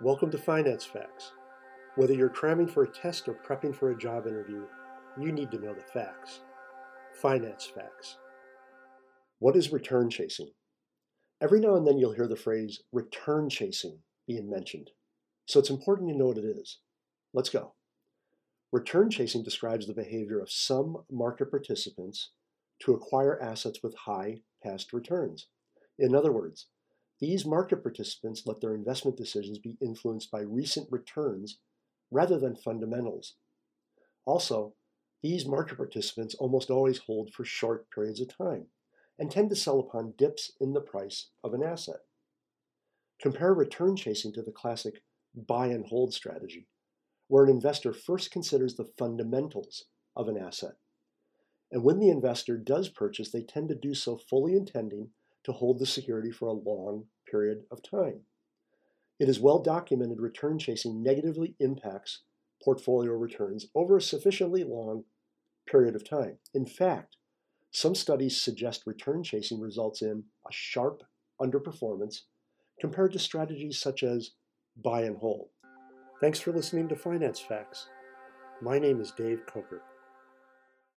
Welcome to Finance Facts. Whether you're cramming for a test or prepping for a job interview, you need to know the facts. Finance Facts. What is return chasing? Every now and then you'll hear the phrase return chasing being mentioned, so it's important you know what it is. Let's go. Return chasing describes the behavior of some market participants to acquire assets with high past returns. In other words, these market participants let their investment decisions be influenced by recent returns rather than fundamentals. Also, these market participants almost always hold for short periods of time and tend to sell upon dips in the price of an asset. Compare return chasing to the classic buy and hold strategy, where an investor first considers the fundamentals of an asset. And when the investor does purchase, they tend to do so fully intending to hold the security for a long period of time. It is well documented return chasing negatively impacts portfolio returns over a sufficiently long period of time. In fact, some studies suggest return chasing results in a sharp underperformance compared to strategies such as buy and hold. Thanks for listening to Finance Facts. My name is Dave Coker.